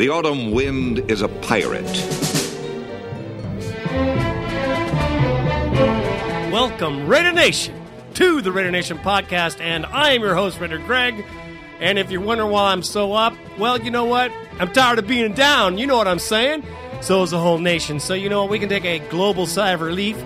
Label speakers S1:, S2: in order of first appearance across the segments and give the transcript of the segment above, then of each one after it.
S1: The autumn wind is a pirate.
S2: Welcome, Raider Nation, to the Raider Nation podcast, and I am your host, Raider Greg. And if you're wondering why I'm so up, well, you know what? I'm tired of being down. You know what I'm saying? So is the whole nation. So, you know what? We can take a global sigh of relief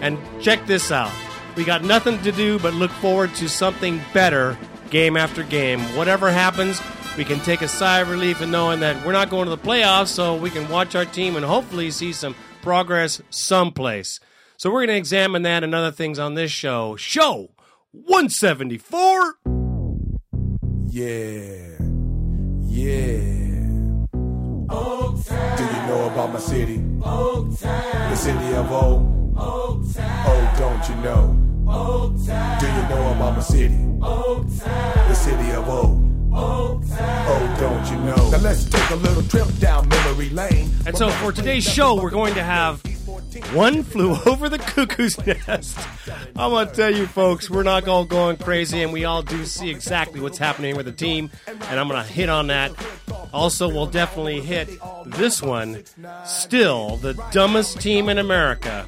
S2: and check this out. We got nothing to do but look forward to something better game after game. Whatever happens, we can take a sigh of relief in knowing that we're not going to the playoffs, so we can watch our team and hopefully see some progress someplace. So we're going to examine that and other things on this show. Show 174.
S3: Yeah. Yeah. Old-time. Oh, Do you know about my city? The city of O. Oh, don't you know? Old-time. Do you know about my city? Old-time. The city of O. Oh, don't you know? Now let's take a little trip down memory lane.
S2: And so for today's show, we're going to have One Flew Over the Cuckoo's Nest. I'm going to tell you, folks, we're not all going crazy, and we all do see exactly what's happening with the team, and I'm going to hit on that. Also, we'll definitely hit this one. Still, the dumbest team in America.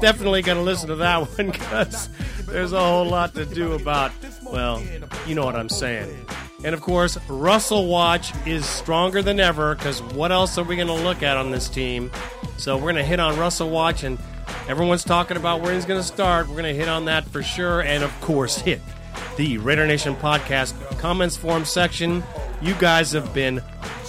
S2: Definitely going to listen to that one because there's a whole lot to do about, well, you know what I'm saying. And of course, Russell Watch is stronger than ever because what else are we going to look at on this team? So we're going to hit on Russell Watch, and everyone's talking about where he's going to start. We're going to hit on that for sure, and of course, hit the Raider Nation podcast comments form section. You guys have been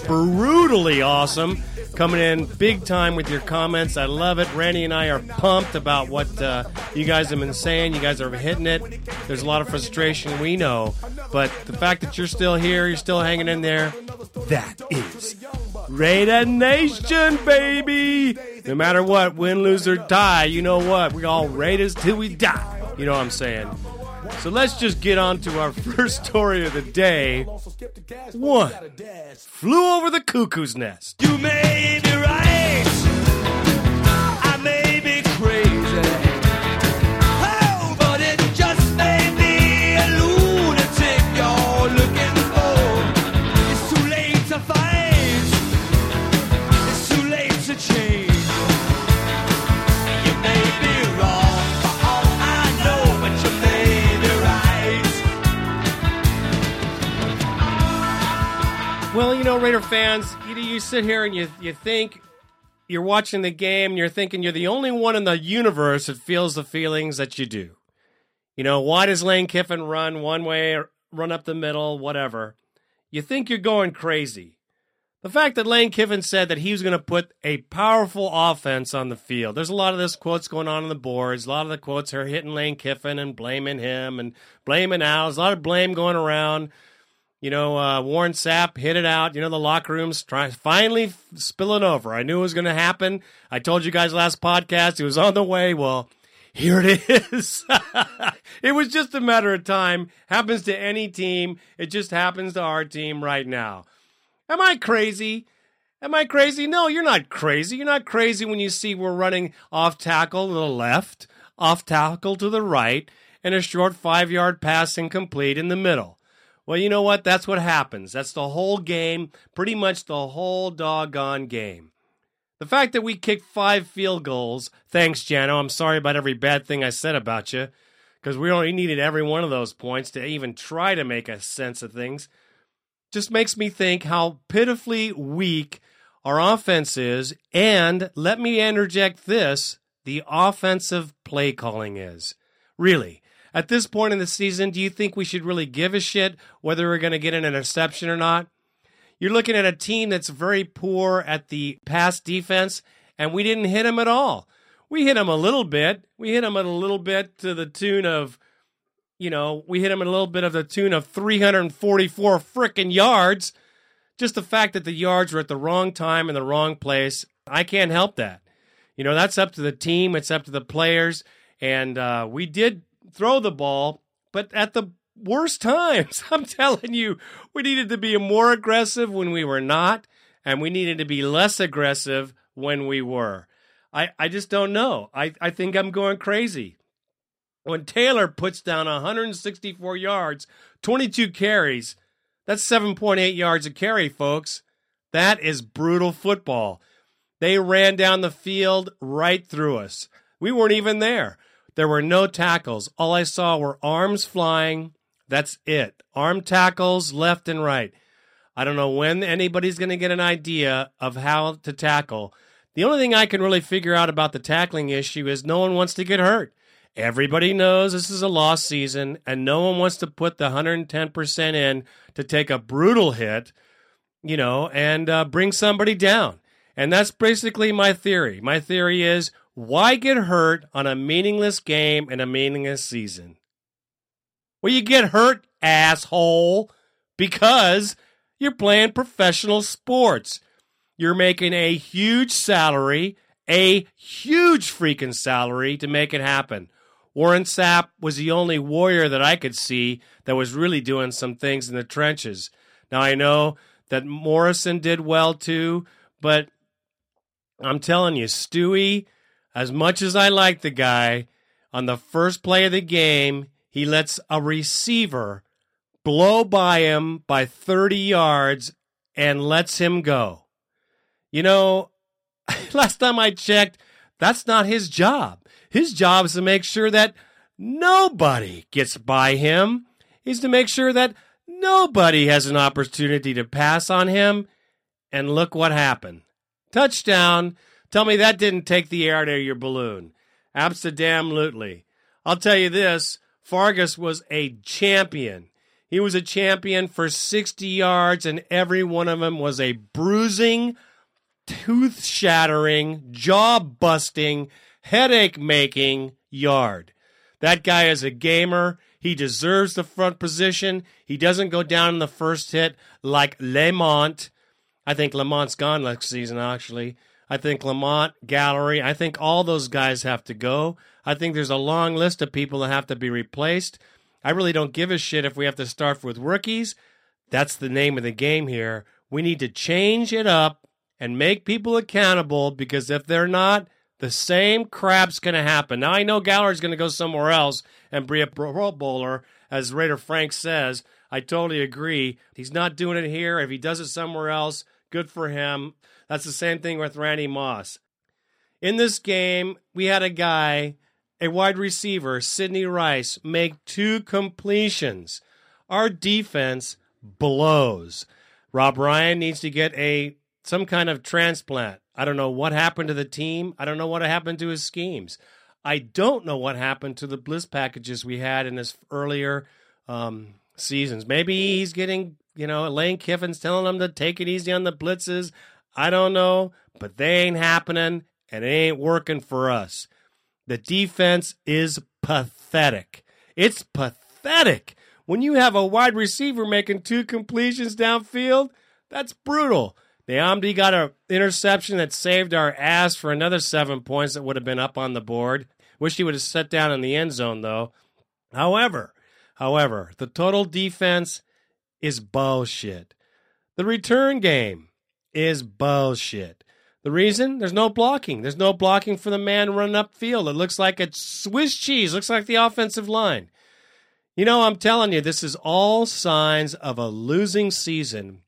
S2: brutally awesome. Coming in big time with your comments. I love it. Randy and I are pumped about what uh, you guys have been saying. You guys are hitting it. There's a lot of frustration, we know. But the fact that you're still here, you're still hanging in there, that is Raider Nation, baby! No matter what, win, lose, or die, you know what? We all Raiders till we die. You know what I'm saying? So let's just get on to our first story of the day. One flew over the cuckoo's nest.
S4: You may be right. Know,
S2: Raider fans, you, you sit here and you, you think you're watching the game and you're thinking you're the only one in the universe that feels the feelings that you do. You know, why does Lane Kiffin run one way or run up the middle, whatever? You think you're going crazy. The fact that Lane Kiffin said that he was going to put a powerful offense on the field. There's a lot of this quotes going on on the boards. A lot of the quotes are hitting Lane Kiffin and blaming him and blaming Al. There's a lot of blame going around. You know, uh, Warren Sapp hit it out. You know, the locker room's trying finally spilling over. I knew it was going to happen. I told you guys last podcast it was on the way. Well, here it is. it was just a matter of time. Happens to any team. It just happens to our team right now. Am I crazy? Am I crazy? No, you're not crazy. You're not crazy when you see we're running off tackle to the left, off tackle to the right, and a short five yard pass incomplete in the middle. Well, you know what? That's what happens. That's the whole game, pretty much the whole doggone game. The fact that we kicked five field goals, thanks, Jano. I'm sorry about every bad thing I said about you, because we only needed every one of those points to even try to make a sense of things. Just makes me think how pitifully weak our offense is, and let me interject this the offensive play calling is. Really, at this point in the season, do you think we should really give a shit whether we're going to get an interception or not? You're looking at a team that's very poor at the pass defense, and we didn't hit them at all. We hit them a little bit. We hit them a little bit to the tune of, you know, we hit them a little bit of the tune of 344 frickin' yards. Just the fact that the yards were at the wrong time in the wrong place, I can't help that. You know, that's up to the team, it's up to the players. And uh, we did throw the ball, but at the worst times. I'm telling you, we needed to be more aggressive when we were not, and we needed to be less aggressive when we were. I, I just don't know. I, I think I'm going crazy. When Taylor puts down 164 yards, 22 carries, that's 7.8 yards a carry, folks. That is brutal football. They ran down the field right through us. We weren't even there. There were no tackles. All I saw were arms flying. That's it. Arm tackles left and right. I don't know when anybody's going to get an idea of how to tackle. The only thing I can really figure out about the tackling issue is no one wants to get hurt. Everybody knows this is a lost season, and no one wants to put the 110% in to take a brutal hit, you know, and uh, bring somebody down. And that's basically my theory. My theory is why get hurt on a meaningless game in a meaningless season? Well, you get hurt, asshole, because you're playing professional sports. You're making a huge salary, a huge freaking salary to make it happen. Warren Sapp was the only warrior that I could see that was really doing some things in the trenches. Now I know that Morrison did well too, but I'm telling you, Stewie, as much as I like the guy, on the first play of the game, he lets a receiver blow by him by 30 yards and lets him go. You know, last time I checked, that's not his job. His job is to make sure that nobody gets by him. Is to make sure that nobody has an opportunity to pass on him. And look what happened. Touchdown. Tell me that didn't take the air out of your balloon. Absolutely. I'll tell you this Fargas was a champion. He was a champion for 60 yards, and every one of them was a bruising, tooth shattering, jaw busting, headache making yard. That guy is a gamer. He deserves the front position. He doesn't go down in the first hit like Lamont. I think Lamont's gone next season, actually. I think Lamont, Gallery, I think all those guys have to go. I think there's a long list of people that have to be replaced. I really don't give a shit if we have to start with rookies. That's the name of the game here. We need to change it up and make people accountable because if they're not, the same crap's going to happen. Now, I know Gallery's going to go somewhere else and be a Pro Bowler, as Raider Frank says. I totally agree. He's not doing it here. If he does it somewhere else, good for him. That's the same thing with Randy Moss. In this game, we had a guy, a wide receiver, Sidney Rice, make two completions. Our defense blows. Rob Ryan needs to get a some kind of transplant. I don't know what happened to the team. I don't know what happened to his schemes. I don't know what happened to the blitz packages we had in his earlier um, seasons. Maybe he's getting, you know, Lane Kiffin's telling him to take it easy on the blitzes. I don't know, but they ain't happening and it ain't working for us. The defense is pathetic. It's pathetic. When you have a wide receiver making two completions downfield, that's brutal. Nnamdi got an interception that saved our ass for another seven points that would have been up on the board. Wish he would have set down in the end zone, though. However, however, the total defense is bullshit. The return game is bullshit. The reason? There's no blocking. There's no blocking for the man running upfield. It looks like it's Swiss cheese. Looks like the offensive line. You know, I'm telling you, this is all signs of a losing season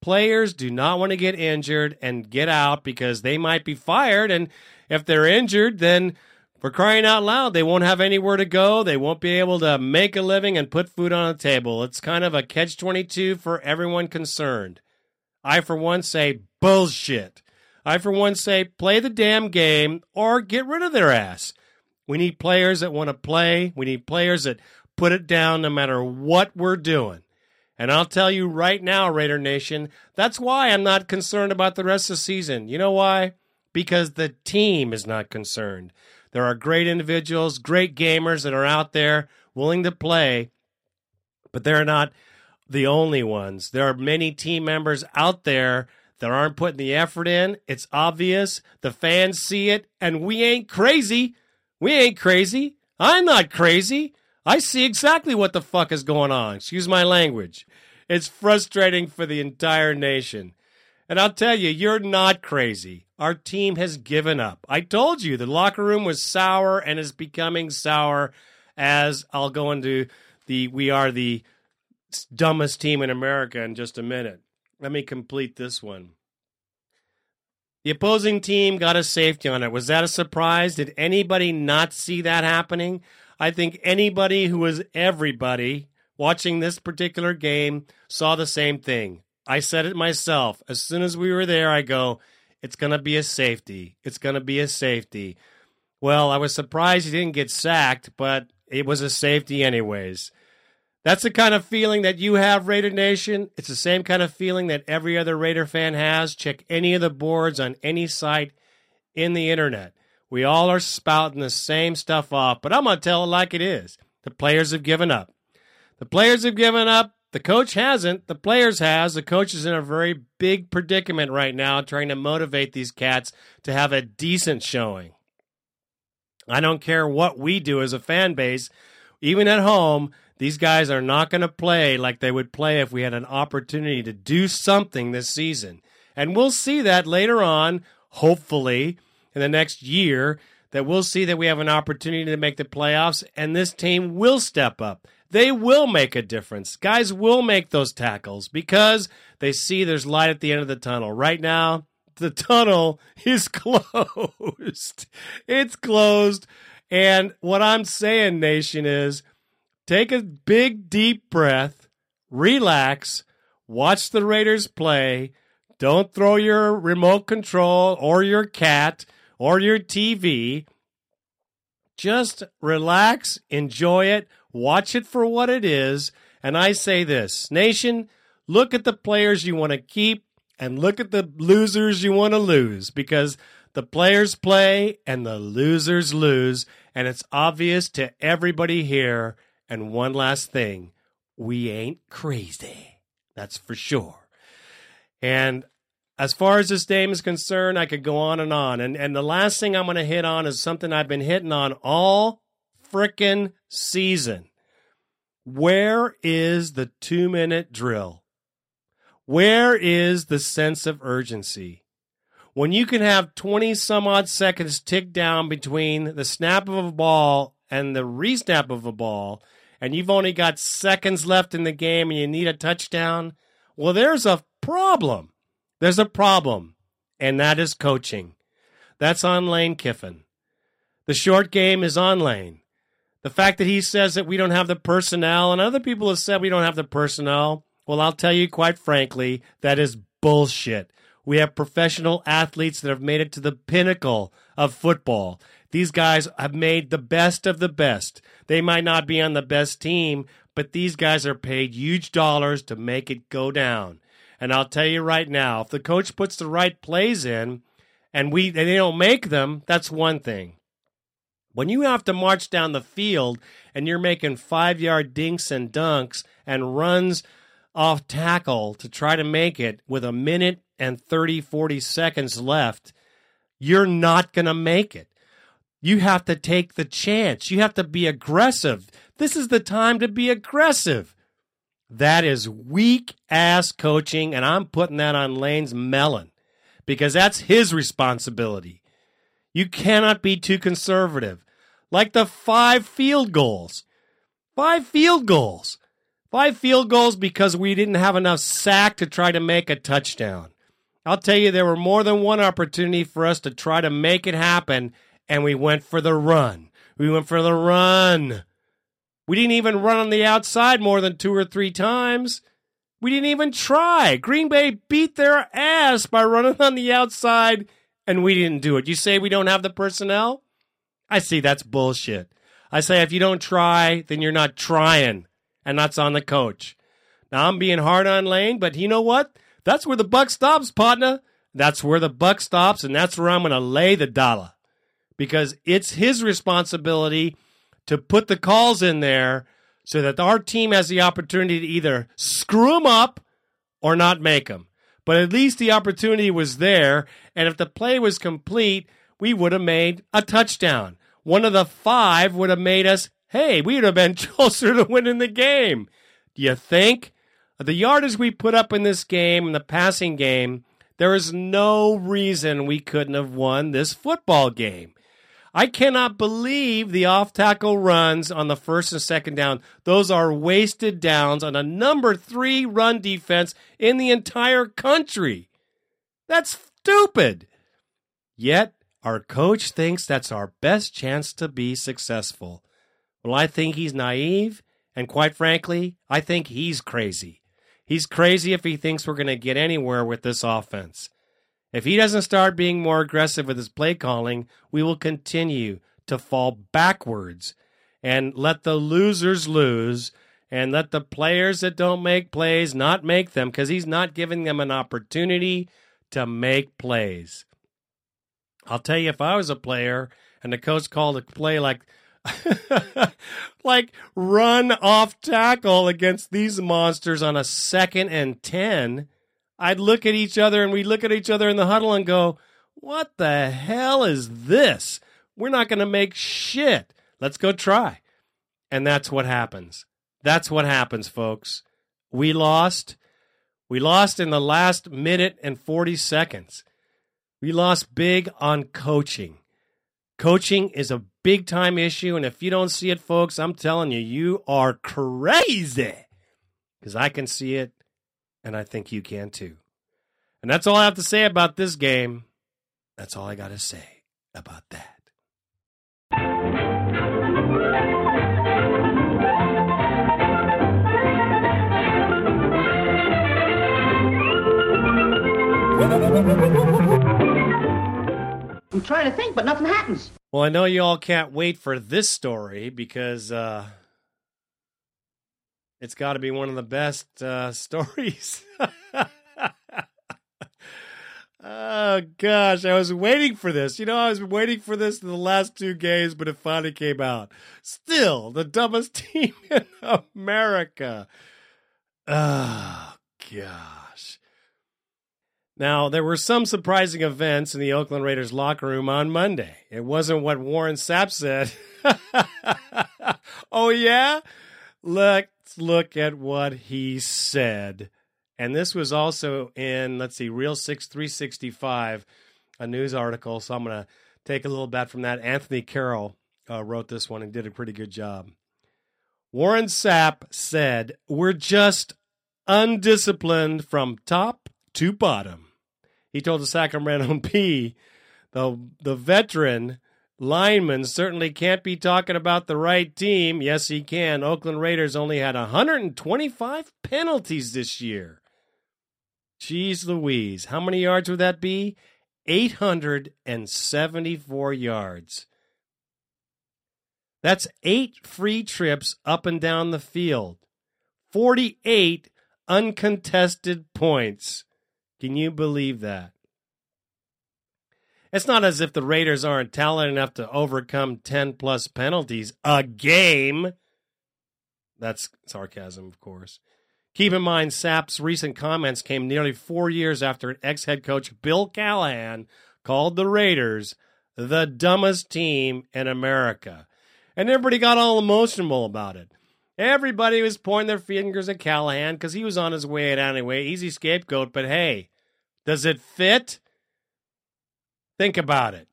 S2: players do not want to get injured and get out because they might be fired. And if they're injured, then for crying out loud, they won't have anywhere to go. They won't be able to make a living and put food on the table. It's kind of a catch 22 for everyone concerned. I, for one, say bullshit. I, for one, say play the damn game or get rid of their ass. We need players that want to play. We need players that put it down no matter what we're doing. And I'll tell you right now, Raider Nation, that's why I'm not concerned about the rest of the season. You know why? Because the team is not concerned. There are great individuals, great gamers that are out there willing to play, but they're not the only ones. There are many team members out there that aren't putting the effort in. It's obvious. The fans see it, and we ain't crazy. We ain't crazy. I'm not crazy. I see exactly what the fuck is going on. Excuse my language. It's frustrating for the entire nation. And I'll tell you, you're not crazy. Our team has given up. I told you the locker room was sour and is becoming sour as I'll go into the we are the dumbest team in America in just a minute. Let me complete this one. The opposing team got a safety on it. Was that a surprise? Did anybody not see that happening? I think anybody who was everybody watching this particular game saw the same thing. I said it myself. As soon as we were there, I go, it's going to be a safety. It's going to be a safety. Well, I was surprised he didn't get sacked, but it was a safety anyways. That's the kind of feeling that you have, Raider Nation. It's the same kind of feeling that every other Raider fan has. Check any of the boards on any site in the internet. We all are spouting the same stuff off, but I'm going to tell it like it is. The players have given up. The players have given up. The coach hasn't. The players has. The coach is in a very big predicament right now trying to motivate these cats to have a decent showing. I don't care what we do as a fan base, even at home, these guys are not going to play like they would play if we had an opportunity to do something this season. And we'll see that later on, hopefully, in the next year, that we'll see that we have an opportunity to make the playoffs and this team will step up. They will make a difference. Guys will make those tackles because they see there's light at the end of the tunnel. Right now, the tunnel is closed. it's closed. And what I'm saying, Nation, is take a big, deep breath, relax, watch the Raiders play. Don't throw your remote control or your cat or your TV. Just relax, enjoy it, watch it for what it is. And I say this Nation, look at the players you want to keep and look at the losers you want to lose because the players play and the losers lose. And it's obvious to everybody here and one last thing we ain't crazy. That's for sure. And as far as this game is concerned, I could go on and on. And, and the last thing I'm going to hit on is something I've been hitting on all frickin' season. Where is the two minute drill? Where is the sense of urgency? When you can have 20 some odd seconds tick down between the snap of a ball and the resnap of a ball, and you've only got seconds left in the game and you need a touchdown, well, there's a problem. There's a problem, and that is coaching. That's on Lane Kiffin. The short game is on Lane. The fact that he says that we don't have the personnel, and other people have said we don't have the personnel, well, I'll tell you quite frankly, that is bullshit. We have professional athletes that have made it to the pinnacle of football. These guys have made the best of the best. They might not be on the best team, but these guys are paid huge dollars to make it go down. And I'll tell you right now, if the coach puts the right plays in and we and they don't make them, that's one thing. When you have to march down the field and you're making 5-yard dinks and dunks and runs off tackle to try to make it with a minute and 30 40 seconds left, you're not going to make it. You have to take the chance. You have to be aggressive. This is the time to be aggressive. That is weak ass coaching, and I'm putting that on Lane's melon because that's his responsibility. You cannot be too conservative. Like the five field goals. Five field goals. Five field goals because we didn't have enough sack to try to make a touchdown. I'll tell you, there were more than one opportunity for us to try to make it happen, and we went for the run. We went for the run. We didn't even run on the outside more than two or three times. We didn't even try. Green Bay beat their ass by running on the outside, and we didn't do it. You say we don't have the personnel? I see that's bullshit. I say if you don't try, then you're not trying, and that's on the coach. Now I'm being hard on Lane, but you know what? That's where the buck stops, partner. That's where the buck stops, and that's where I'm going to lay the dollar because it's his responsibility to put the calls in there so that our team has the opportunity to either screw them up or not make them. But at least the opportunity was there, and if the play was complete, we would have made a touchdown. One of the five would have made us, hey, we would have been closer to winning the game. Do you think? The yardage we put up in this game, in the passing game, there is no reason we couldn't have won this football game. I cannot believe the off tackle runs on the first and second down. Those are wasted downs on a number three run defense in the entire country. That's stupid. Yet, our coach thinks that's our best chance to be successful. Well, I think he's naive, and quite frankly, I think he's crazy. He's crazy if he thinks we're going to get anywhere with this offense. If he doesn't start being more aggressive with his play calling, we will continue to fall backwards and let the losers lose and let the players that don't make plays not make them because he's not giving them an opportunity to make plays. I'll tell you, if I was a player and the coach called a play like like run off tackle against these monsters on a second and 10, I'd look at each other and we'd look at each other in the huddle and go, What the hell is this? We're not going to make shit. Let's go try. And that's what happens. That's what happens, folks. We lost. We lost in the last minute and 40 seconds. We lost big on coaching. Coaching is a big time issue. And if you don't see it, folks, I'm telling you, you are crazy. Because I can see it, and I think you can too. And that's all I have to say about this game. That's all I got to say about that.
S5: I'm trying to think, but nothing happens.
S2: Well, I know you all can't wait for this story because uh, it's got to be one of the best uh, stories. oh gosh, I was waiting for this. You know, I was waiting for this in the last two games, but it finally came out. Still, the dumbest team in America. Oh gosh. Now, there were some surprising events in the Oakland Raiders locker room on Monday. It wasn't what Warren Sapp said. oh, yeah? Let's look at what he said. And this was also in, let's see, Real 6 365, a news article. So I'm going to take a little bit from that. Anthony Carroll uh, wrote this one and did a pretty good job. Warren Sapp said, We're just undisciplined from top to bottom he told the Sacramento Bee, the the veteran lineman certainly can't be talking about the right team. Yes, he can. Oakland Raiders only had 125 penalties this year. Jeez Louise. How many yards would that be? 874 yards. That's eight free trips up and down the field. 48 uncontested points. Can you believe that? It's not as if the Raiders aren't talented enough to overcome 10 plus penalties a game. That's sarcasm, of course. Keep in mind, Sapp's recent comments came nearly four years after ex head coach Bill Callahan called the Raiders the dumbest team in America. And everybody got all emotional about it. Everybody was pointing their fingers at Callahan because he was on his way out anyway. Easy scapegoat, but hey, does it fit? Think about it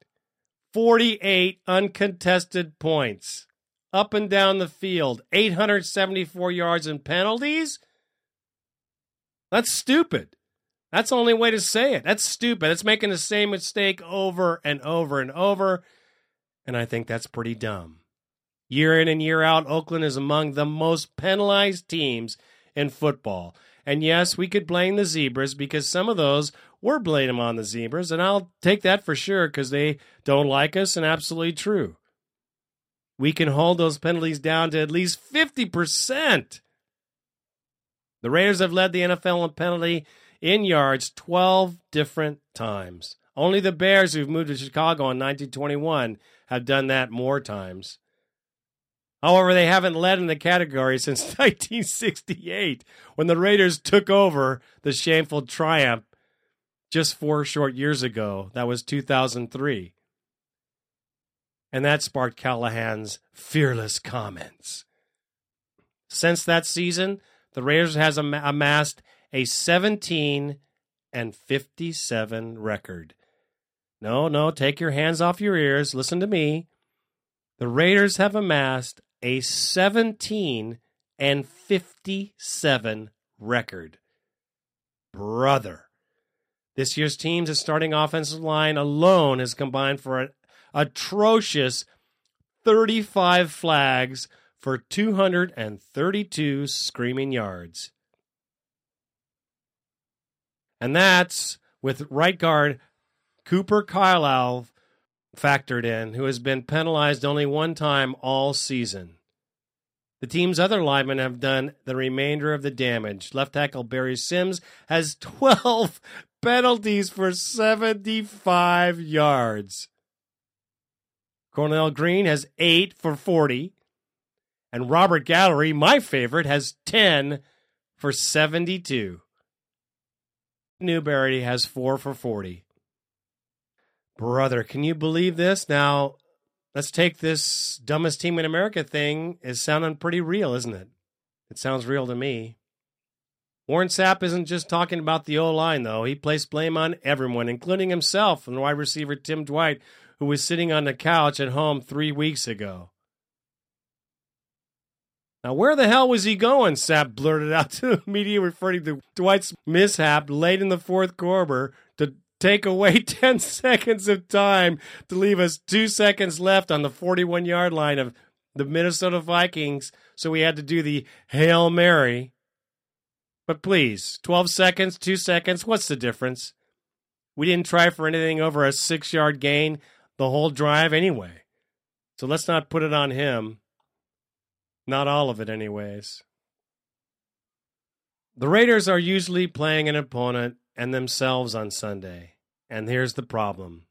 S2: 48 uncontested points up and down the field, 874 yards in penalties. That's stupid. That's the only way to say it. That's stupid. It's making the same mistake over and over and over. And I think that's pretty dumb. Year in and year out, Oakland is among the most penalized teams in football. And yes, we could blame the Zebras because some of those were blaming on the Zebras, and I'll take that for sure because they don't like us, and absolutely true. We can hold those penalties down to at least 50%. The Raiders have led the NFL in penalty in yards 12 different times. Only the Bears, who've moved to Chicago in 1921, have done that more times. However, they haven't led in the category since 1968 when the Raiders took over the shameful triumph just four short years ago. That was 2003. And that sparked Callahan's fearless comments. Since that season, the Raiders has am- amassed a 17 and 57 record. No, no, take your hands off your ears. Listen to me. The Raiders have amassed a 17 and 57 record. Brother. This year's team's starting offensive line alone has combined for an atrocious 35 flags for 232 screaming yards. And that's with right guard Cooper Carlisle factored in, who has been penalized only one time all season. The team's other linemen have done the remainder of the damage. Left tackle Barry Sims has 12 penalties for 75 yards. Cornell Green has 8 for 40. And Robert Gallery, my favorite, has 10 for 72. Newberry has 4 for 40. Brother, can you believe this? Now, let's take this dumbest team in America thing is sounding pretty real, isn't it? It sounds real to me. Warren Sapp isn't just talking about the O line, though. He placed blame on everyone, including himself and wide receiver Tim Dwight, who was sitting on the couch at home three weeks ago. Now, where the hell was he going? Sapp blurted out to the media, referring to Dwight's mishap late in the fourth quarter take away 10 seconds of time to leave us two seconds left on the 41 yard line of the Minnesota Vikings. So we had to do the Hail Mary. But please, 12 seconds, two seconds, what's the difference? We didn't try for anything over a six yard gain the whole drive anyway. So let's not put it on him. Not all of it, anyways. The Raiders are usually playing an opponent and themselves on Sunday. And here's the problem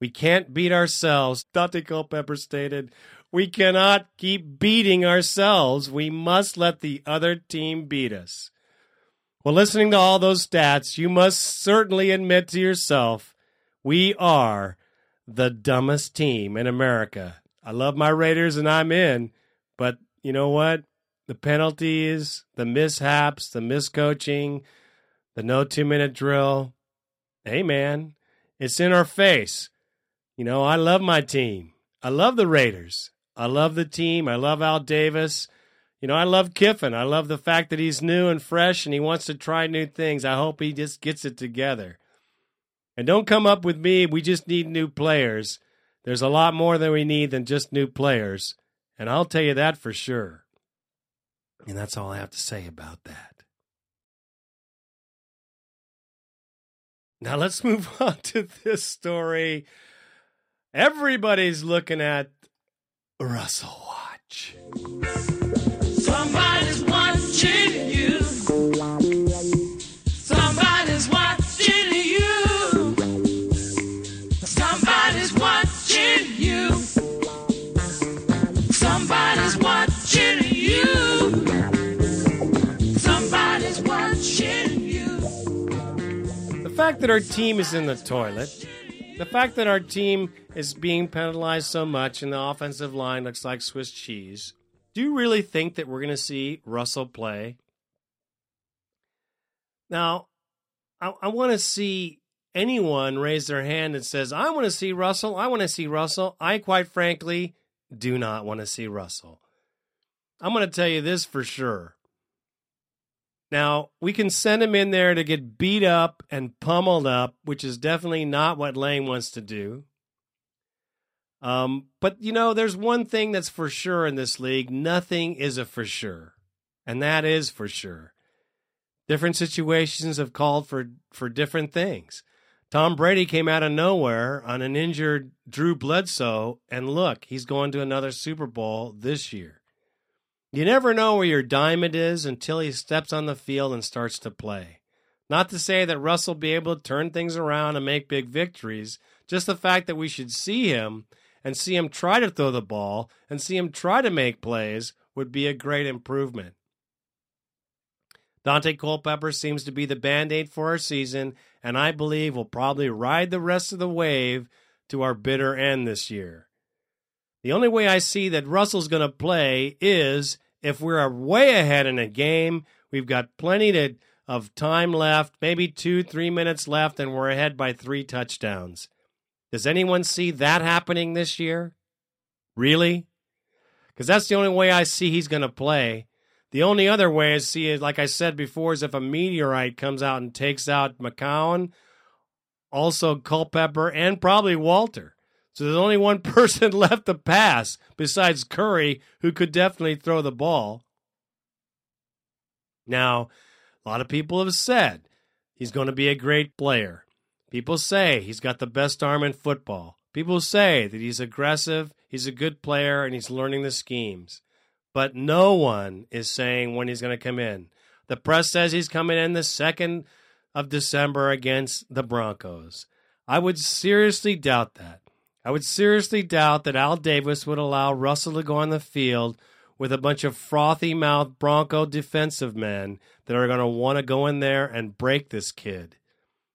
S2: we can't beat ourselves, Dante Culpepper stated. We cannot keep beating ourselves. We must let the other team beat us. Well, listening to all those stats, you must certainly admit to yourself we are the dumbest team in America. I love my Raiders and I'm in, but you know what? The penalties, the mishaps, the miscoaching, the no two minute drill. Hey, man, it's in our face. You know, I love my team. I love the Raiders. I love the team. I love Al Davis. You know, I love Kiffin. I love the fact that he's new and fresh and he wants to try new things. I hope he just gets it together. And don't come up with me, we just need new players. There's a lot more than we need than just new players. And I'll tell you that for sure. And that's all I have to say about that. Now let's move on to this story. Everybody's looking at Russell Watch.
S4: Somebody's
S2: fact that our team is in the toilet, the fact that our team is being penalized so much and the offensive line looks like Swiss cheese, do you really think that we're going to see Russell play? Now, I, I want to see anyone raise their hand and says, I want to see Russell. I want to see Russell. I, quite frankly, do not want to see Russell. I'm going to tell you this for sure. Now, we can send him in there to get beat up and pummeled up, which is definitely not what Lane wants to do. Um, but, you know, there's one thing that's for sure in this league nothing is a for sure. And that is for sure. Different situations have called for, for different things. Tom Brady came out of nowhere on an injured Drew Bledsoe, and look, he's going to another Super Bowl this year. You never know where your diamond is until he steps on the field and starts to play. Not to say that Russ will be able to turn things around and make big victories, just the fact that we should see him and see him try to throw the ball and see him try to make plays would be a great improvement. Dante Culpepper seems to be the band aid for our season, and I believe will probably ride the rest of the wave to our bitter end this year. The only way I see that Russell's going to play is if we're way ahead in a game, we've got plenty to, of time left, maybe two, three minutes left, and we're ahead by three touchdowns. Does anyone see that happening this year? Really? Because that's the only way I see he's going to play. The only other way I see it, like I said before, is if a meteorite comes out and takes out McCown, also Culpepper, and probably Walter. So there's only one person left to pass besides Curry, who could definitely throw the ball. Now, a lot of people have said he's going to be a great player. People say he's got the best arm in football. People say that he's aggressive, he's a good player, and he's learning the schemes. But no one is saying when he's going to come in. The press says he's coming in the 2nd of December against the Broncos. I would seriously doubt that. I would seriously doubt that Al Davis would allow Russell to go on the field with a bunch of frothy mouthed Bronco defensive men that are going to want to go in there and break this kid.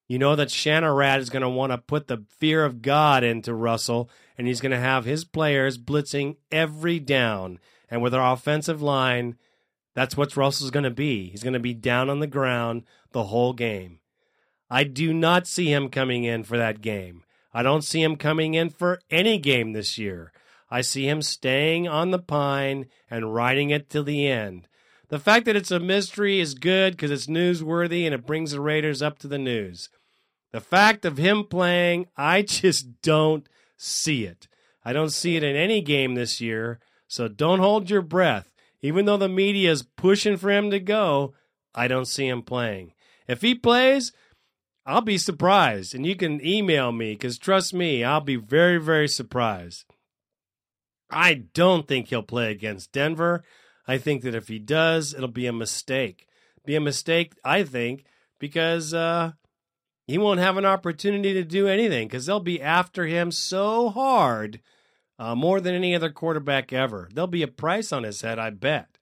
S2: You know that Shanarat is going to want to put the fear of God into Russell, and he's going to have his players blitzing every down. And with our offensive line, that's what Russell's going to be. He's going to be down on the ground the whole game. I do not see him coming in for that game. I don't see him coming in for any game this year. I see him staying on the pine and riding it till the end. The fact that it's a mystery is good because it's newsworthy and it brings the Raiders up to the news. The fact of him playing, I just don't see it. I don't see it in any game this year. So don't hold your breath. Even though the media is pushing for him to go, I don't see him playing. If he plays, I'll be surprised. And you can email me because trust me, I'll be very, very surprised. I don't think he'll play against Denver. I think that if he does, it'll be a mistake. Be a mistake, I think, because uh, he won't have an opportunity to do anything because they'll be after him so hard, uh, more than any other quarterback ever. There'll be a price on his head, I bet.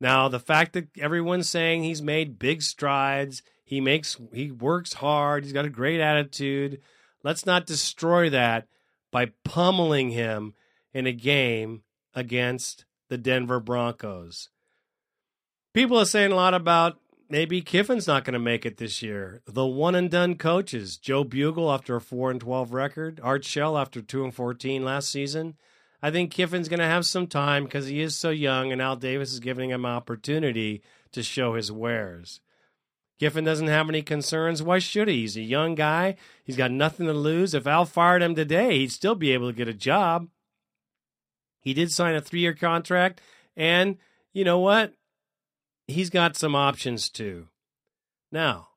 S2: Now, the fact that everyone's saying he's made big strides, he makes he works hard, he's got a great attitude. Let's not destroy that by pummeling him in a game against the Denver Broncos. People are saying a lot about maybe Kiffin's not going to make it this year. The one and done coaches, Joe Bugel after a 4 and 12 record, Art Shell after 2 and 14 last season. I think Kiffin's going to have some time because he is so young and Al Davis is giving him opportunity to show his wares. Kiffin doesn't have any concerns. Why should he? He's a young guy. He's got nothing to lose. If Al fired him today, he'd still be able to get a job. He did sign a three year contract. And you know what? He's got some options too. Now,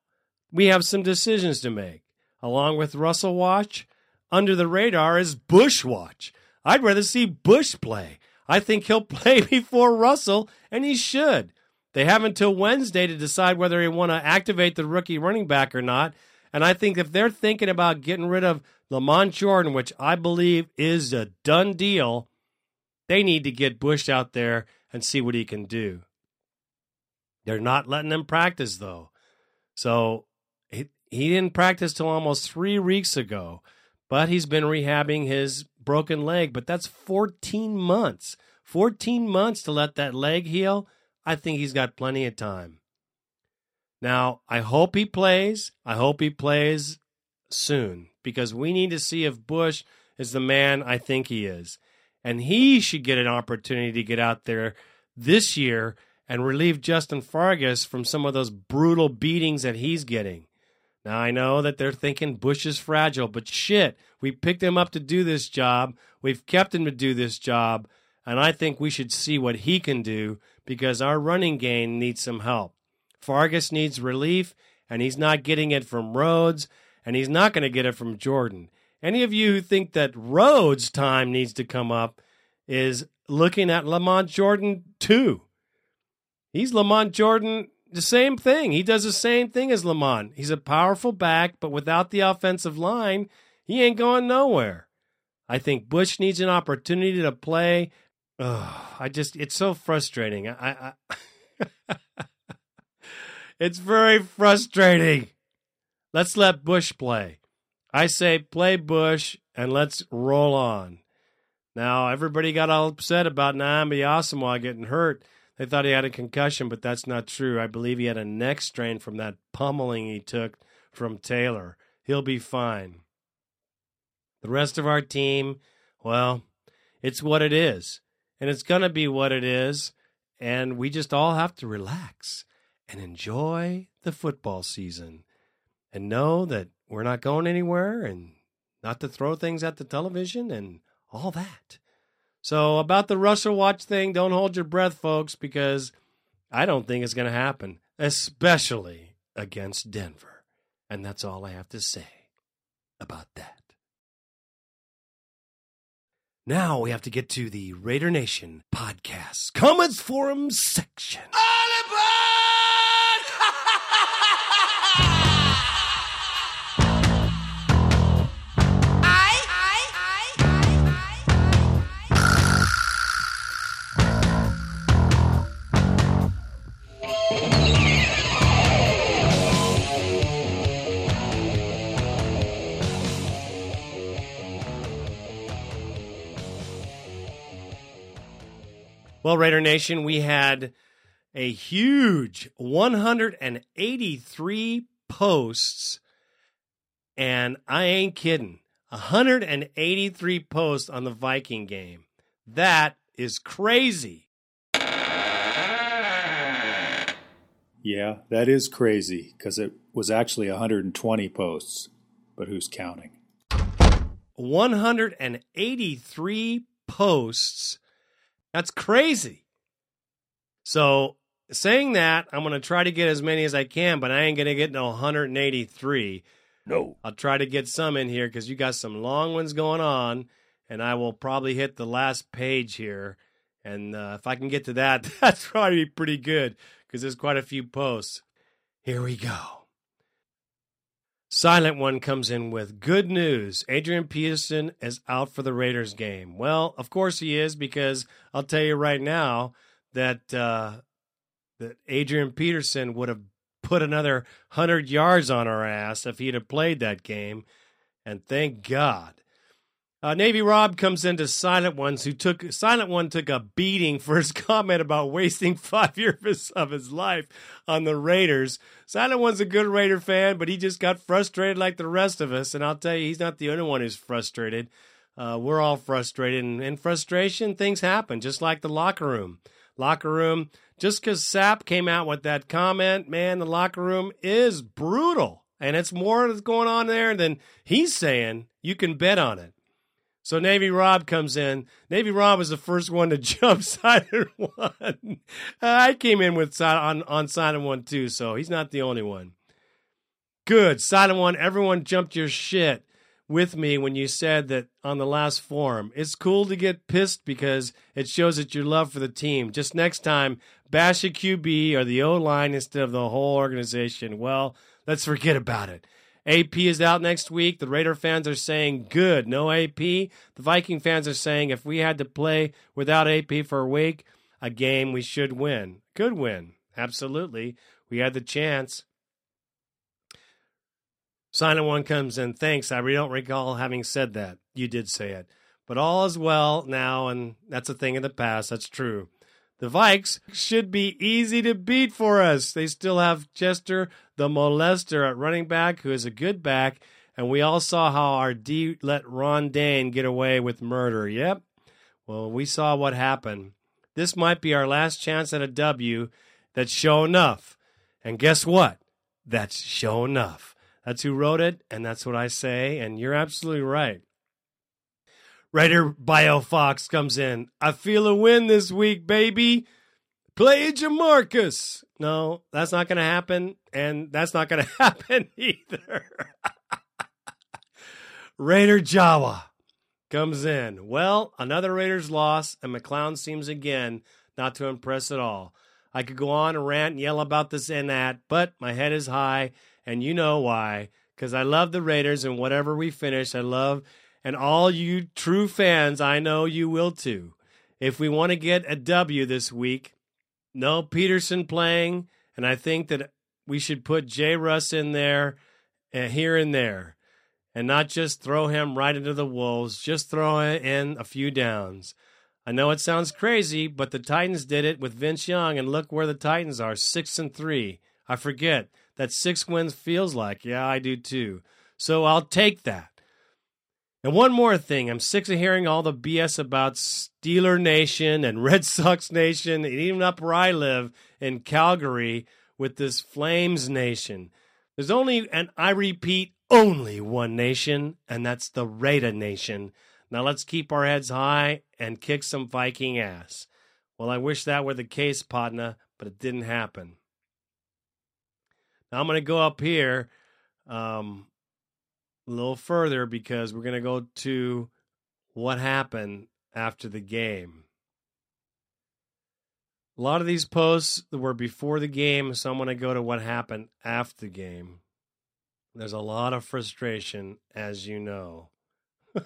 S2: we have some decisions to make. Along with Russell Watch, under the radar is Bush Watch. I'd rather see Bush play. I think he'll play before Russell, and he should. They have until Wednesday to decide whether they want to activate the rookie running back or not. And I think if they're thinking about getting rid of Lamont Jordan, which I believe is a done deal, they need to get Bush out there and see what he can do. They're not letting him practice, though. So he, he didn't practice till almost three weeks ago, but he's been rehabbing his broken leg. But that's 14 months. 14 months to let that leg heal. I think he's got plenty of time. Now, I hope he plays. I hope he plays soon because we need to see if Bush is the man I think he is. And he should get an opportunity to get out there this year and relieve Justin Fargas from some of those brutal beatings that he's getting. Now, I know that they're thinking Bush is fragile, but shit, we picked him up to do this job. We've kept him to do this job. And I think we should see what he can do because our running game needs some help. Fargas needs relief, and he's not getting it from Rhodes, and he's not going to get it from Jordan. Any of you who think that Rhodes' time needs to come up is looking at Lamont Jordan too. He's Lamont Jordan, the same thing. He does the same thing as Lamont. He's a powerful back, but without the offensive line, he ain't going nowhere. I think Bush needs an opportunity to play Oh, I just it's so frustrating. I, I It's very frustrating. Let's let Bush play. I say play Bush and let's roll on. Now everybody got all upset about Nnamdi Asomugha getting hurt. They thought he had a concussion, but that's not true. I believe he had a neck strain from that pummeling he took from Taylor. He'll be fine. The rest of our team, well, it's what it is and it's going to be what it is. and we just all have to relax and enjoy the football season and know that we're not going anywhere and not to throw things at the television and all that. So, about the Russell Watch thing, don't hold your breath, folks, because I don't think it's going to happen, especially against Denver. And that's all I have to say about that. Now we have to get to the Raider Nation podcast comments forum section. Well, Raider Nation, we had a huge 183 posts, and I ain't kidding. 183 posts on the Viking game. That is crazy.
S6: Yeah, that is crazy because it was actually 120 posts, but who's counting?
S2: 183 posts. That's crazy. So, saying that, I'm going to try to get as many as I can, but I ain't going to get no 183.
S7: No.
S2: I'll try to get some in here because you got some long ones going on, and I will probably hit the last page here. And uh, if I can get to that, that's probably pretty good because there's quite a few posts. Here we go. Silent One comes in with good news. Adrian Peterson is out for the Raiders game. Well, of course he is because I'll tell you right now that uh, that Adrian Peterson would have put another hundred yards on our ass if he'd have played that game, and thank God. Uh, Navy Rob comes into Silent Ones, who took Silent One took a beating for his comment about wasting five years of his life on the Raiders. Silent One's a good Raider fan, but he just got frustrated like the rest of us. And I'll tell you, he's not the only one who's frustrated. Uh, we're all frustrated, and in frustration, things happen, just like the locker room. Locker room, just because Sapp came out with that comment, man, the locker room is brutal. And it's more that's going on there than he's saying. You can bet on it. So Navy Rob comes in. Navy Rob was the first one to jump Silent One. I came in with on on Silent One too, so he's not the only one. Good, Silent One. Everyone jumped your shit with me when you said that on the last forum. It's cool to get pissed because it shows that your love for the team. Just next time, bash a QB or the O line instead of the whole organization. Well, let's forget about it. AP is out next week. The Raider fans are saying good, no AP. The Viking fans are saying if we had to play without AP for a week, a game we should win. Good win. Absolutely. We had the chance. Silent One comes in. Thanks. I don't recall having said that. You did say it. But all is well now, and that's a thing of the past. That's true. The Vikes should be easy to beat for us. They still have Chester the molester at running back, who is a good back, and we all saw how our D let Ron Dayne get away with murder. Yep. Well, we saw what happened. This might be our last chance at a W that's show enough. And guess what? That's show enough. That's who wrote it, and that's what I say, and you're absolutely right. Writer Bio Fox comes in. I feel a win this week, baby. Play Jamarcus. No, that's not going to happen, and that's not going to happen either. Raider Jawa comes in. Well, another Raiders loss, and McClown seems again not to impress at all. I could go on and rant and yell about this and that, but my head is high, and you know why. Because I love the Raiders, and whatever we finish, I love and all you true fans, I know you will too. If we want to get a W this week, no Peterson playing, and I think that we should put Jay Russ in there uh, here and there and not just throw him right into the Wolves, just throw in a few downs. I know it sounds crazy, but the Titans did it with Vince Young, and look where the Titans are six and three. I forget that six wins feels like. Yeah, I do too. So I'll take that. And one more thing, I'm sick of hearing all the BS about Steeler Nation and Red Sox Nation, and even up where I live in Calgary with this Flames Nation. There's only, and I repeat, only one nation, and that's the Raider Nation. Now let's keep our heads high and kick some Viking ass. Well, I wish that were the case, partner, but it didn't happen. Now I'm going to go up here. Um, a little further because we're going to go to what happened after the game. A lot of these posts were before the game, so I'm going to go to what happened after the game. There's a lot of frustration, as you know.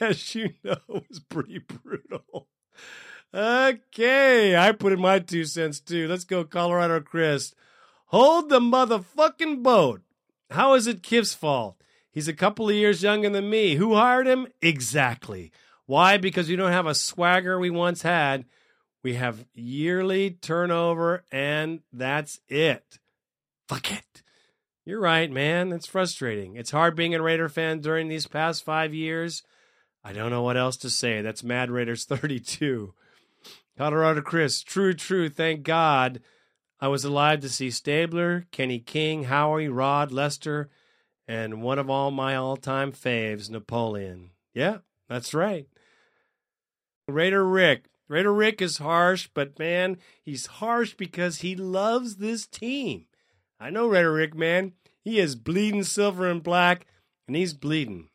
S2: as you know, it was pretty brutal. Okay, I put in my two cents too. Let's go, Colorado Chris. Hold the motherfucking boat. How is it Kiff's fault? He's a couple of years younger than me. Who hired him? Exactly. Why? Because we don't have a swagger we once had. We have yearly turnover, and that's it. Fuck it. You're right, man. It's frustrating. It's hard being a Raider fan during these past five years. I don't know what else to say. That's Mad Raiders 32. Colorado Chris, true, true. Thank God I was alive to see Stabler, Kenny King, Howie, Rod, Lester, and one of all my all time faves, Napoleon. Yeah, that's right. Raider Rick. Raider Rick is harsh, but man, he's harsh because he loves this team. I know Raider Rick, man. He is bleeding silver and black, and he's bleeding.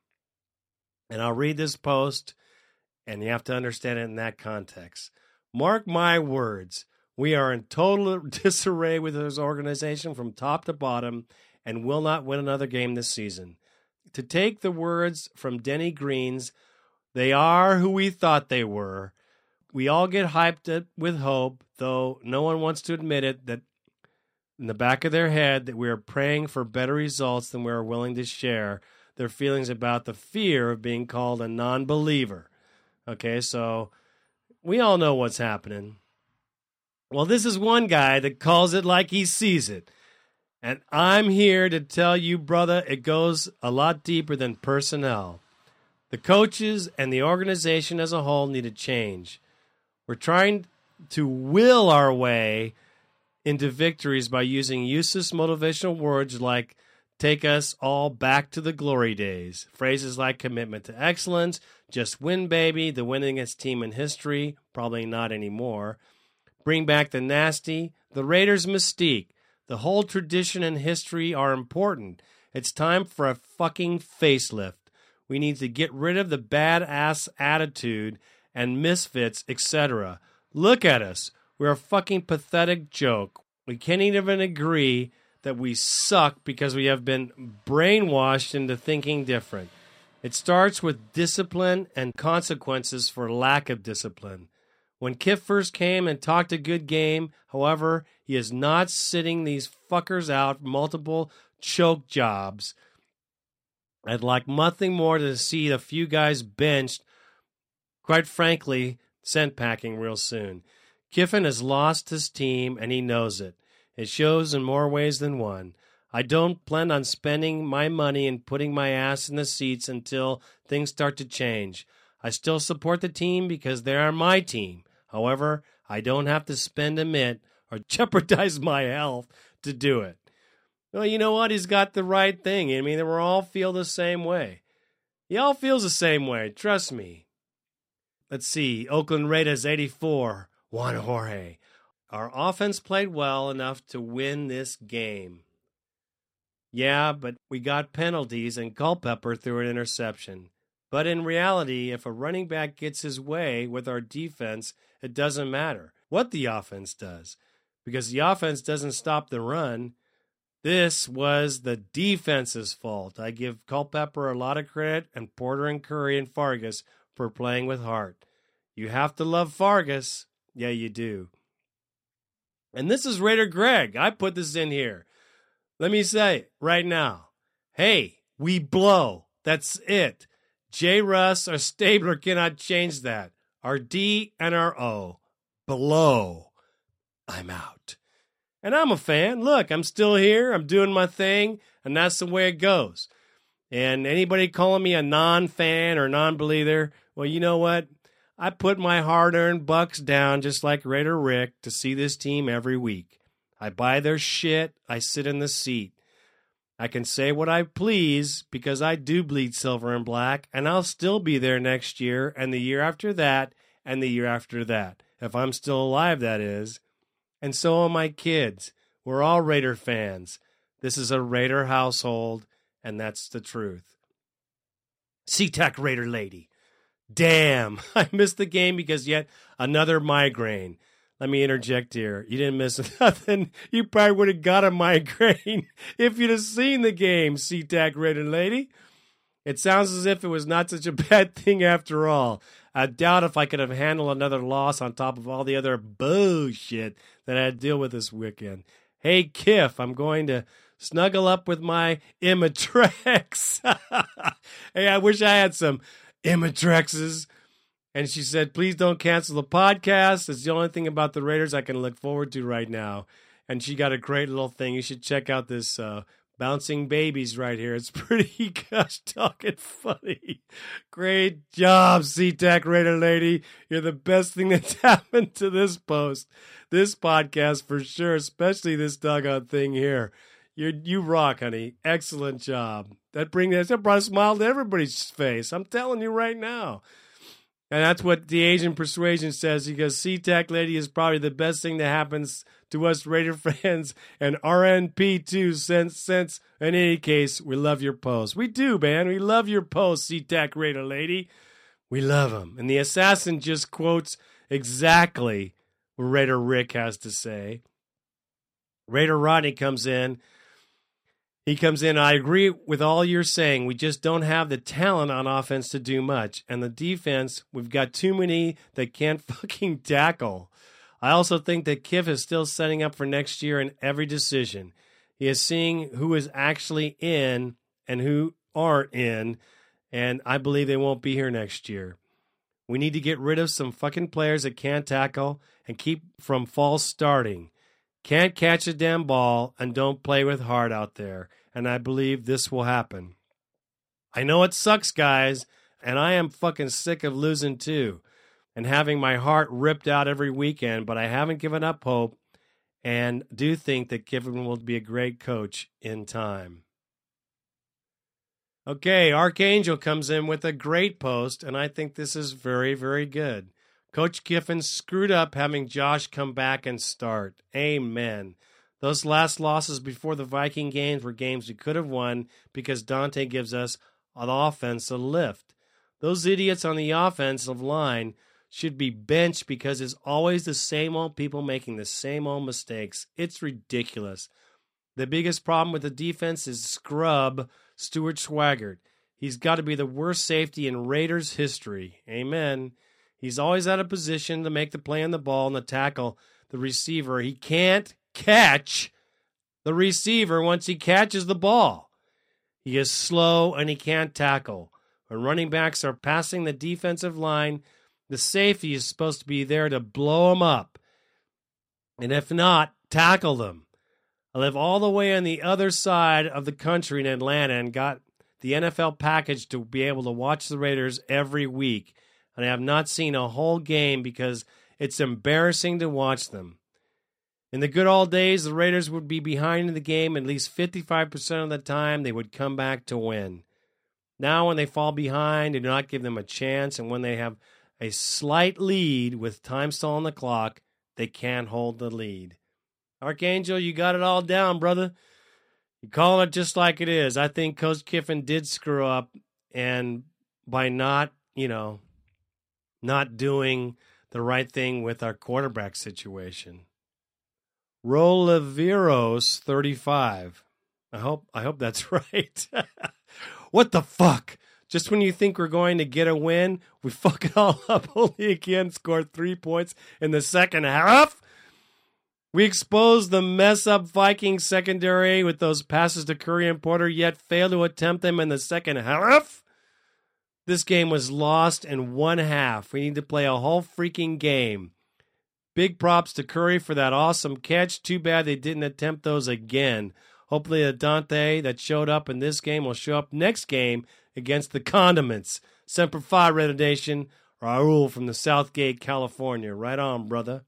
S2: And I'll read this post, and you have to understand it in that context. Mark my words. We are in total disarray with this organization from top to bottom and will not win another game this season. To take the words from Denny Green's, they are who we thought they were. We all get hyped up with hope, though no one wants to admit it, that in the back of their head that we are praying for better results than we are willing to share their feelings about the fear of being called a non believer. Okay, so we all know what's happening. Well, this is one guy that calls it like he sees it. And I'm here to tell you, brother, it goes a lot deeper than personnel. The coaches and the organization as a whole need a change. We're trying to will our way into victories by using useless motivational words like take us all back to the glory days. Phrases like commitment to excellence, just win, baby, the winningest team in history, probably not anymore bring back the nasty, the Raiders' mystique. The whole tradition and history are important. It's time for a fucking facelift. We need to get rid of the badass attitude and misfits, etc. Look at us. We're a fucking pathetic joke. We can't even agree that we suck because we have been brainwashed into thinking different. It starts with discipline and consequences for lack of discipline. When Kiff first came and talked a good game, however, he is not sitting these fuckers out multiple choke jobs. I'd like nothing more to see a few guys benched, quite frankly, sent packing real soon. Kiffin has lost his team and he knows it. It shows in more ways than one. I don't plan on spending my money and putting my ass in the seats until things start to change. I still support the team because they are my team. However, I don't have to spend a mint or jeopardize my health to do it. Well, you know what? He's got the right thing. I mean, we all feel the same way. He all feels the same way. Trust me. Let's see. Oakland Raiders 84. Juan Jorge. Our offense played well enough to win this game. Yeah, but we got penalties and Culpepper threw an interception. But in reality, if a running back gets his way with our defense, it doesn't matter what the offense does because the offense doesn't stop the run. This was the defense's fault. I give Culpepper a lot of credit and Porter and Curry and Fargas for playing with heart. You have to love Fargas. Yeah, you do. And this is Raider Greg. I put this in here. Let me say right now hey, we blow. That's it. J. Russ or Stabler cannot change that. Our D and our O. Below. I'm out. And I'm a fan. Look, I'm still here. I'm doing my thing. And that's the way it goes. And anybody calling me a non fan or non believer, well, you know what? I put my hard earned bucks down just like Raider Rick to see this team every week. I buy their shit, I sit in the seat. I can say what I please because I do bleed silver and black, and I'll still be there next year and the year after that and the year after that. If I'm still alive, that is. And so are my kids. We're all Raider fans. This is a Raider household, and that's the truth. SeaTac Raider lady. Damn, I missed the game because yet another migraine. Let me interject here. You didn't miss nothing. You probably would have got a migraine if you'd have seen the game, SeaTac Raider lady. It sounds as if it was not such a bad thing after all. I doubt if I could have handled another loss on top of all the other bullshit that I had to deal with this weekend. Hey, Kiff, I'm going to snuggle up with my Imitrex. hey, I wish I had some Imitrexes. And she said, please don't cancel the podcast. It's the only thing about the Raiders I can look forward to right now. And she got a great little thing. You should check out this uh, Bouncing Babies right here. It's pretty gosh talking funny. Great job, SeaTac Raider Lady. You're the best thing that's happened to this post, this podcast for sure, especially this doggone thing here. You you rock, honey. Excellent job. That bring that brought a smile to everybody's face. I'm telling you right now. And that's what the Asian persuasion says. Because SeaTac Lady is probably the best thing that happens to us Raider fans and RNP too. Since since in any case, we love your posts. We do, man. We love your posts, SeaTac Raider Lady. We love them. And the assassin just quotes exactly what Raider Rick has to say. Raider Rodney comes in he comes in. I agree with all you're saying. We just don't have the talent on offense to do much. And the defense, we've got too many that can't fucking tackle. I also think that Kiff is still setting up for next year in every decision. He is seeing who is actually in and who aren't in. And I believe they won't be here next year. We need to get rid of some fucking players that can't tackle and keep from false starting. Can't catch a damn ball and don't play with heart out there. And I believe this will happen. I know it sucks, guys, and I am fucking sick of losing too and having my heart ripped out every weekend, but I haven't given up hope and do think that Kiffin will be a great coach in time. Okay, Archangel comes in with a great post, and I think this is very, very good. Coach Kiffin screwed up having Josh come back and start. Amen. Those last losses before the Viking games were games we could have won because Daunte gives us an offense a lift. Those idiots on the offensive line should be benched because it's always the same old people making the same old mistakes. It's ridiculous. The biggest problem with the defense is scrub Stuart Schweigert. He's got to be the worst safety in Raiders history. Amen. He's always out of position to make the play on the ball and the tackle the receiver. He can't catch the receiver once he catches the ball. He is slow and he can't tackle. When running backs are passing the defensive line, the safety is supposed to be there to blow them up. And if not, tackle them. I live all the way on the other side of the country in Atlanta and got the NFL package to be able to watch the Raiders every week and I have not seen a whole game because it's embarrassing to watch them. In the good old days, the Raiders would be behind in the game at least 55% of the time, they would come back to win. Now, when they fall behind, they do not give them a chance, and when they have a slight lead with time still on the clock, they can't hold the lead. Archangel, you got it all down, brother. You call it just like it is. I think Coach Kiffin did screw up, and by not, you know, not doing the right thing with our quarterback situation. Rolaviros 35. I hope I hope that's right. what the fuck? Just when you think we're going to get a win, we fuck it all up. Only again scored three points in the second half. We exposed the mess up Viking secondary with those passes to Curry and Porter, yet failed to attempt them in the second half. This game was lost in one half. We need to play a whole freaking game. Big props to Curry for that awesome catch. Too bad they didn't attempt those again. Hopefully, the Daunte that showed up in this game will show up next game against the Condiments. Semper Fi, Red Nation. Raul from the Southgate, California. Right on, brother.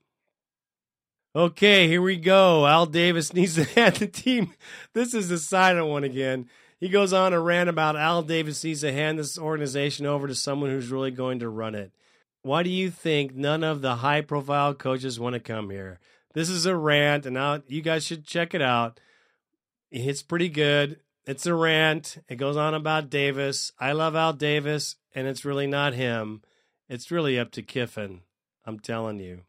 S2: Okay, here we go. Al Davis needs to hand the team. This is the silent one again. He goes on a rant about Al Davis needs to hand this organization over to someone who's really going to run it. Why do you think none of the high profile coaches want to come here? This is a rant, and now you guys should check it out. It's pretty good. It's a rant. It goes on about Davis. I love Al Davis, and it's really not him. It's really up to Kiffin. I'm telling you.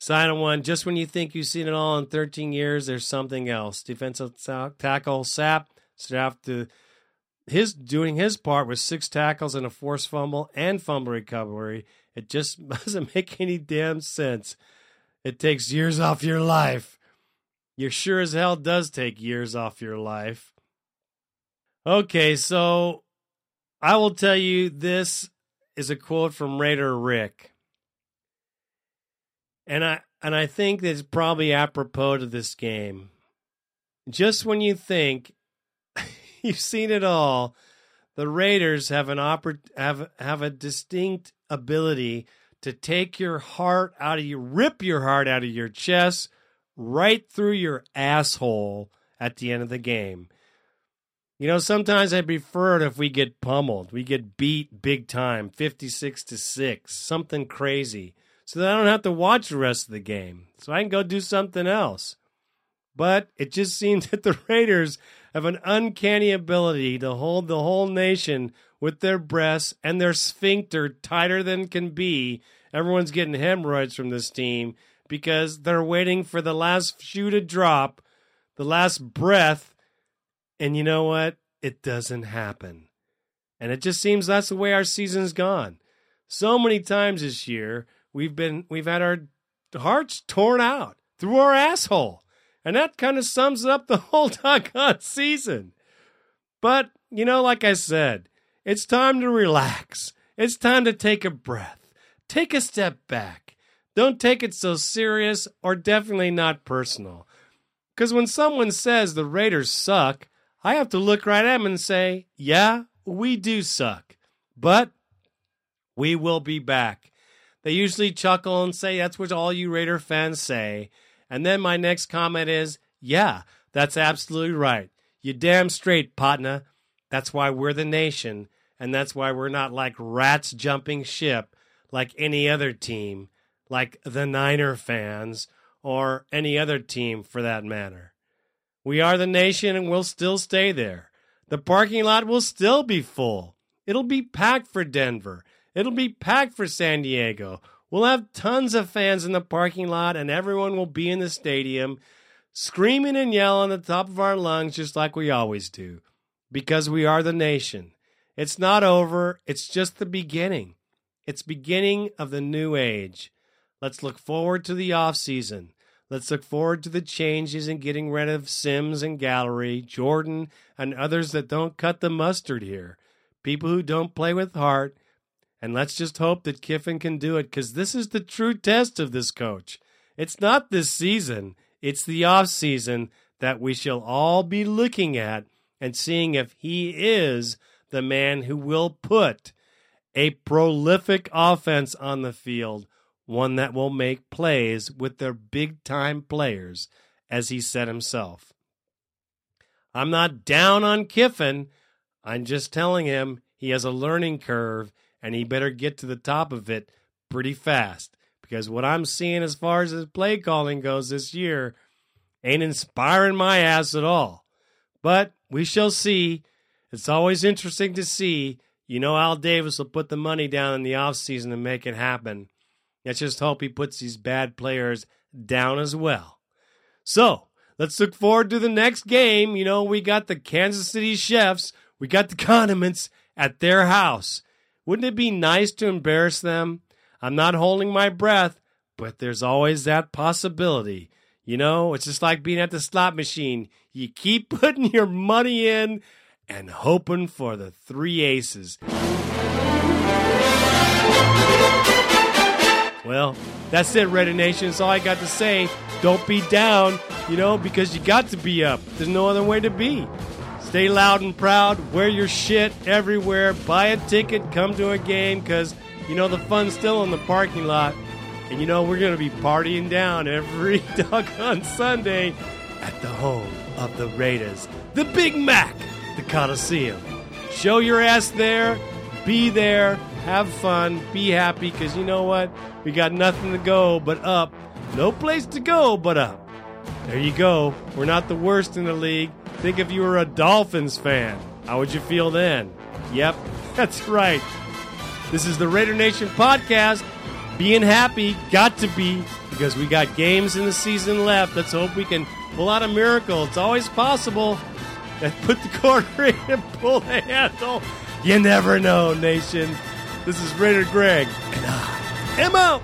S2: Sign of one. Just when you think you've seen it all in 13 years, there's something else. Defensive tackle Sapp Staff to his doing his part with six tackles and a forced fumble and fumble recovery. It just doesn't make any damn sense. It takes years off your life. You sure as hell does take years off your life. Okay, so I will tell you this is a quote from Raider Rick. And I and I think it's probably apropos to this game. Just when you think you've seen it all, the Raiders have an oppor- have have a distinct ability to take your heart out of you, rip your heart out of your chest, right through your asshole at the end of the game. You know, sometimes I prefer it if we get pummeled, we get beat big time, fifty-six to six, something crazy so that I don't have to watch the rest of the game. So I can go do something else. But it just seems that the Raiders have an uncanny ability to hold the whole nation with their breasts and their sphincter tighter than can be. Everyone's getting hemorrhoids from this team because they're waiting for the last shoe to drop, the last breath. And you know what? It doesn't happen. And it just seems that's the way our season's gone. So many times this year, we've been we've had our hearts torn out through our asshole. And that kind of sums up the whole doggone season. But, you know, like I said, it's time to relax. It's time to take a breath. Take a step back. Don't take it so serious or definitely not personal. Because when someone says the Raiders suck, I have to look right at them and say, yeah, we do suck. But we will be back. They usually chuckle and say, That's what all you Raider fans say. And then my next comment is, Yeah, that's absolutely right. You damn straight, partner. That's why we're the nation, and that's why we're not like rats jumping ship like any other team, like the Niner fans, or any other team for that matter. We are the nation and we'll still stay there. The parking lot will still be full. It'll be packed for Denver. It'll be packed for San Diego. We'll have tons of fans in the parking lot, and everyone will be in the stadium screaming and yelling at the top of our lungs, just like we always do, because we are the nation. It's not over, it's just the beginning. It's beginning of the new age. Let's look forward to the off season. Let's look forward to the changes in getting rid of Sims and Gallery, Jordan, and others that don't cut the mustard here. People who don't play with heart and let's just hope that Kiffin can do it because this is the true test of this coach. It's not this season, it's the off season that we shall all be looking at and seeing if he is the man who will put a prolific offense on the field, one that will make plays with their big time players, as he said himself. I'm not down on Kiffin. I'm just telling him he has a learning curve and he better get to the top of it pretty fast because what I'm seeing as far as his play calling goes this year ain't inspiring my ass at all. But we shall see. It's always interesting to see. You know, Al Davis will put the money down in the offseason to make it happen. Let's just hope he puts these bad players down as well. So let's look forward to the next game. You know, we got the Kansas City Chefs, we got the condiments at their house. Wouldn't it be nice to embarrass them? I'm not holding my breath, but there's always that possibility. You know, it's just like being at the slot machine. You keep putting your money in and hoping for the three aces. Well, that's it, Raider Nation. That's all I got to say. Don't be down, you know, because you got to be up. There's no other way to be. Stay loud and proud. Wear your shit everywhere. Buy a ticket. Come to a game because, you know, the fun's still in the parking lot. And, you know, we're going to be partying down every doggone Sunday at the home of the Raiders, the Big Mac, the Coliseum. Show your ass there. Be there. Have fun. Be happy because, you know what? We got nothing to go but up. No place to go but up. There you go. We're not the worst in the league. Think if you were a Dolphins fan. How would you feel then? Yep, that's right. This is the Raider Nation podcast. Being happy, got to be, because we got games in the season left. Let's hope we can pull out a miracle. It's always possible. And put the quarter in and pull the handle. You never know, nation. This is Raider Greg, and I am out.